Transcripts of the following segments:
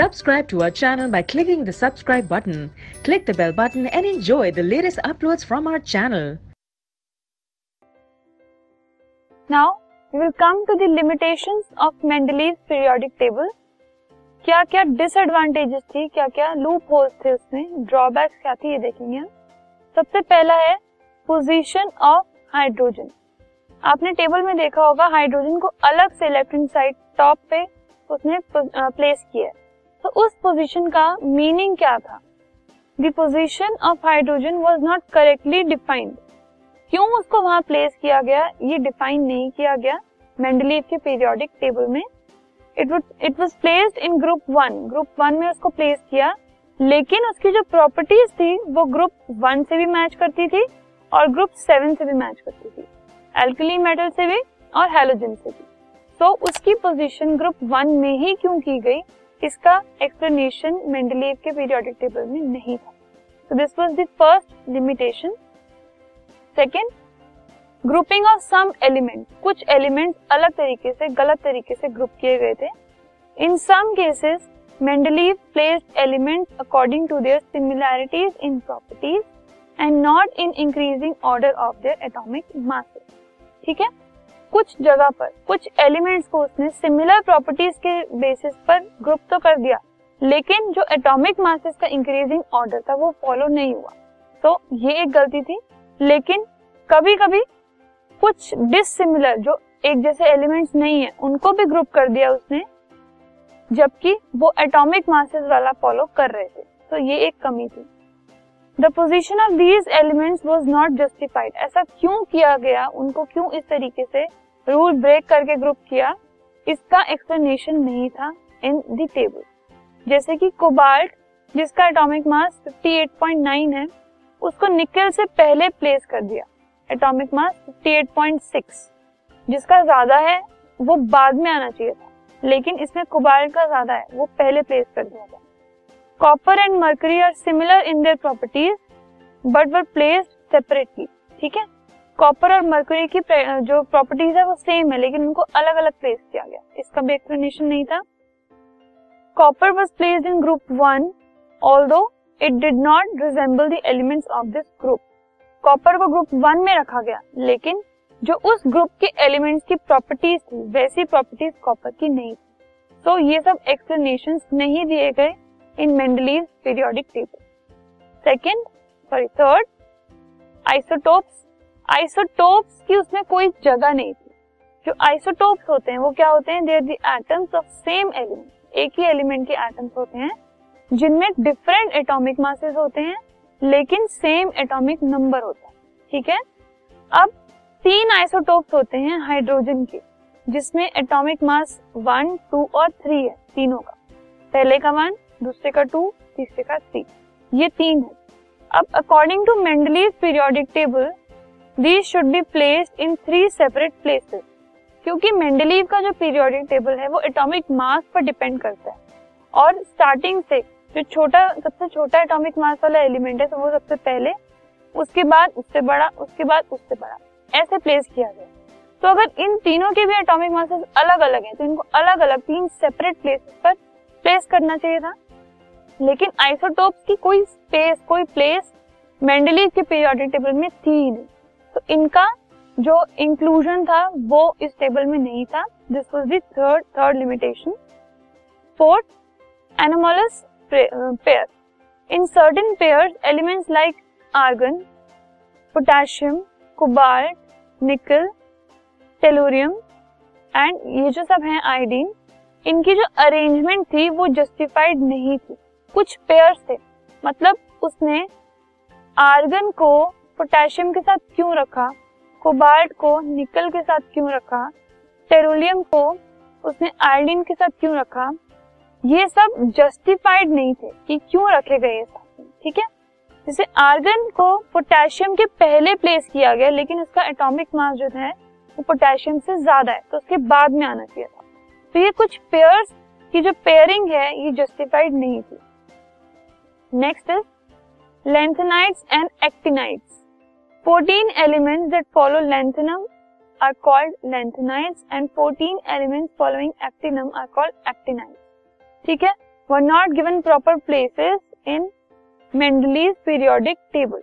Subscribe to our channel by clicking the subscribe button. Click the bell button and enjoy the latest uploads from our channel. Now we will come to the limitations of Mendeleev's periodic table. क्या क्या disadvantages थी क्या क्या loop holes थे उसमें drawbacks क्या थी ये देखेंगे हम सबसे पहला है पोजीशन ऑफ़ हाइड्रोजन आपने टेबल में देखा होगा हाइड्रोजन को अलग से लेफ़्ट साइड टॉप पे उसने प्लेस किया है तो उस पोजीशन का मीनिंग क्या था? The position of hydrogen was not correctly defined क्यों उसको वहाँ प्लेस किया गया? ये डिफाइन नहीं किया गया मेंडलीव के पीरियोडिक टेबल में. It it was placed in group one group one में उसको प्लेस किया। लेकिन उसकी जो प्रॉपर्टीज़ थी, वो ग्रुप वन से भी मैच करती थी और ग्रुप सेवन से भी मैच करती थी। एल्कली मेटल से भी और हेलोजन से भी। तो उसकी पोजीशन ग्रुप वन में ही क्यों की गई? इसका एक्सप्लेनेशन मेंडलीव के पीरियोडिक टेबल में नहीं था। तो this was the first limitation second grouping of some element कुछ एलिमेंट अलग तरीके से, गलत तरीके से ग्रुप किए गए थे। In some cases Mendeleev placed element according to their similarities in properties and not in increasing order of their atomic masses ठीक है? कुछ जगह पर, कुछ एलिमेंट्स को उसने सिमिलर प्रॉपर्टीज़ के बेसिस पर ग्रुप तो कर दिया, लेकिन जो एटॉमिक मासेस का इंक्रीजिंग ऑर्डर था वो फॉलो नहीं हुआ। तो ये एक गलती थी, लेकिन कभी कभी कुछ डिसिमिलर जो एक जैसे एलिमेंट्स नहीं है, उनको भी ग्रुप कर दिया उसने, जबकि वो एटॉमिक मासेस वाला फॉलो कर रहे थे। तो ये एक कमी थी। The position of these elements was not justified ऐसा क्यों किया गया? उनको क्यों इस तरीके से रूल ब्रेक करके ग्रुप किया, इसका एक्सप्लेनेशन नहीं था इन टेबल जैसे कि कोबाल्ट जिसका एटॉमिक मास 58.9 है, उसको निकल से पहले प्लेस कर दिया एटॉमिक मास 58.6 जिसका ज़्यादा है, वो बाद में आना चाहिए था, लेकिन इसमें कोबाल्ट का ज़्यादा है, वो पहले प्लेस कर दिया था. Copper and mercury are similar in their properties but were placed separately ठीक है? कॉपर और मर्करी की जो प्रॉपर्टीज़ है वो सेम है, लेकिन उनको अलग अलग प्लेस किया गया। इसका भी एक्सप्लेनेशन नहीं था। Copper was placed in group one although it did not resemble the elements of this group copper को ग्रुप वन में रखा गया, लेकिन जो उस ग्रुप के एलिमेंट्स की प्रॉपर्टीज़ थी, वैसी प्रॉपर्टीज़ कॉपर की नहीं थी। तो ये सब एक्सप्लेनेशन नहीं दिए गए in Mendeleev periodic table second sorry third isotopes isotopes की उसमें कोई जगह नहीं थी। जो आइसोटोप्स होते हैं, वो क्या होते हैं? They're the atoms of same element एक ही एलिमेंट के एटम्स होते हैं, जिनमें डिफरेंट एटॉमिक मासेस होते हैं, लेकिन सेम एटॉमिक नंबर होता है। ठीक है? अब तीन आइसोटोप्स होते हैं हाइड्रोजन के, जिसमें एटॉमिक मास वन टू और थ्री है, तीनों का। पहले का वन दूसरे का टू तीसरे का थ्री ये तीन है। अब according to Mendeleev periodic table these should be placed in three separate places क्योंकि मेंडलीव का जो पीरियोडिक टेबल है, वो एटॉमिक मास पर डिपेंड करता है। और स्टार्टिंग से जो छोटा, सबसे छोटा एटॉमिक मास वाला एलिमेंट है तो वो सबसे पहले, उसके बाद उससे बड़ा, उसके बाद उससे बड़ा, ऐसे प्लेस किया गया। तो अगर इन तीनों के भी एटॉमिक मासेस अलग अलग हैं तो इनको अलग अलग तीन सेपरेट प्लेसेस पर प्लेस करना चाहिए था। लेकिन आइसोटोप्स की कोई स्पेस कोई प्लेस मेंडलीव के पीरियोडिक टेबल में थी नहीं। तो इनका जो इंक्लूजन था, वो इस टेबल में नहीं था। This was the third third limitation fourth anomalous pair in certain pair elements like argon potassium cobalt nickel tellurium and ये जो सब हैं आयोडीन इनकी जो अरेंजमेंट थी, वो जस्टिफाइड नहीं थी। कुछ पेयर्स थे। मतलब उसने आर्गन को पोटेशियम के साथ क्यों रखा? कोबाल्ट को निकल के साथ क्यों रखा? टेरोलियम को उसने आयोडीन के साथ क्यों रखा? ये सब जस्टिफाइड नहीं थे कि क्यों रखे गए ठीक है? जैसे आर्गन को पोटेशियम के पहले प्लेस किया गया, लेकिन उसका एटॉमिक मास जो है, वो पोटेशियम से ज़्यादा है तो उसके बाद में आना चाहिए था। तो ये कुछ पेयर्स की जो पेयरिंग है, ये जस्टिफाइड नहीं थी। नेक्स्ट इज़ lengthanides एंड actinides 14 elements that follow lanthanum are called lanthanides and 14 elements following actinum are called actinides ठीक है were not given proper places in Mendeleev's periodic table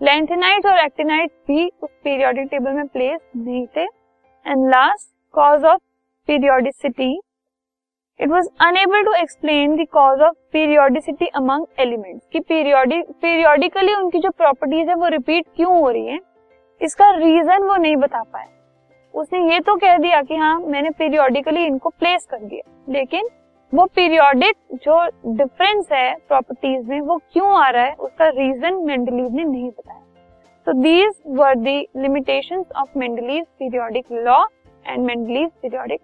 lanthanide और एक्टिनाइट भी उस पीरियोडिक टेबल में place नहीं थे and last cause of periodicity it was unable to explain the cause of periodicity among elements की periodically उनकी जो properties है वो रिपीट क्यों हो रही है? इसका रीजन वो नहीं बता पाया उसने ये तो कह दिया कि हाँ मैंने पीरियोडिकली इनको प्लेस कर दिया। लेकिन वो पीरियोडिक जो डिफरेंस है प्रॉपर्टीज़ में, वो क्यों आ रहा है, उसका रीजन मेंडलीव ने नहीं बताया। तो these were the limitations of Mendeleev periodic law and Mendeleev periodic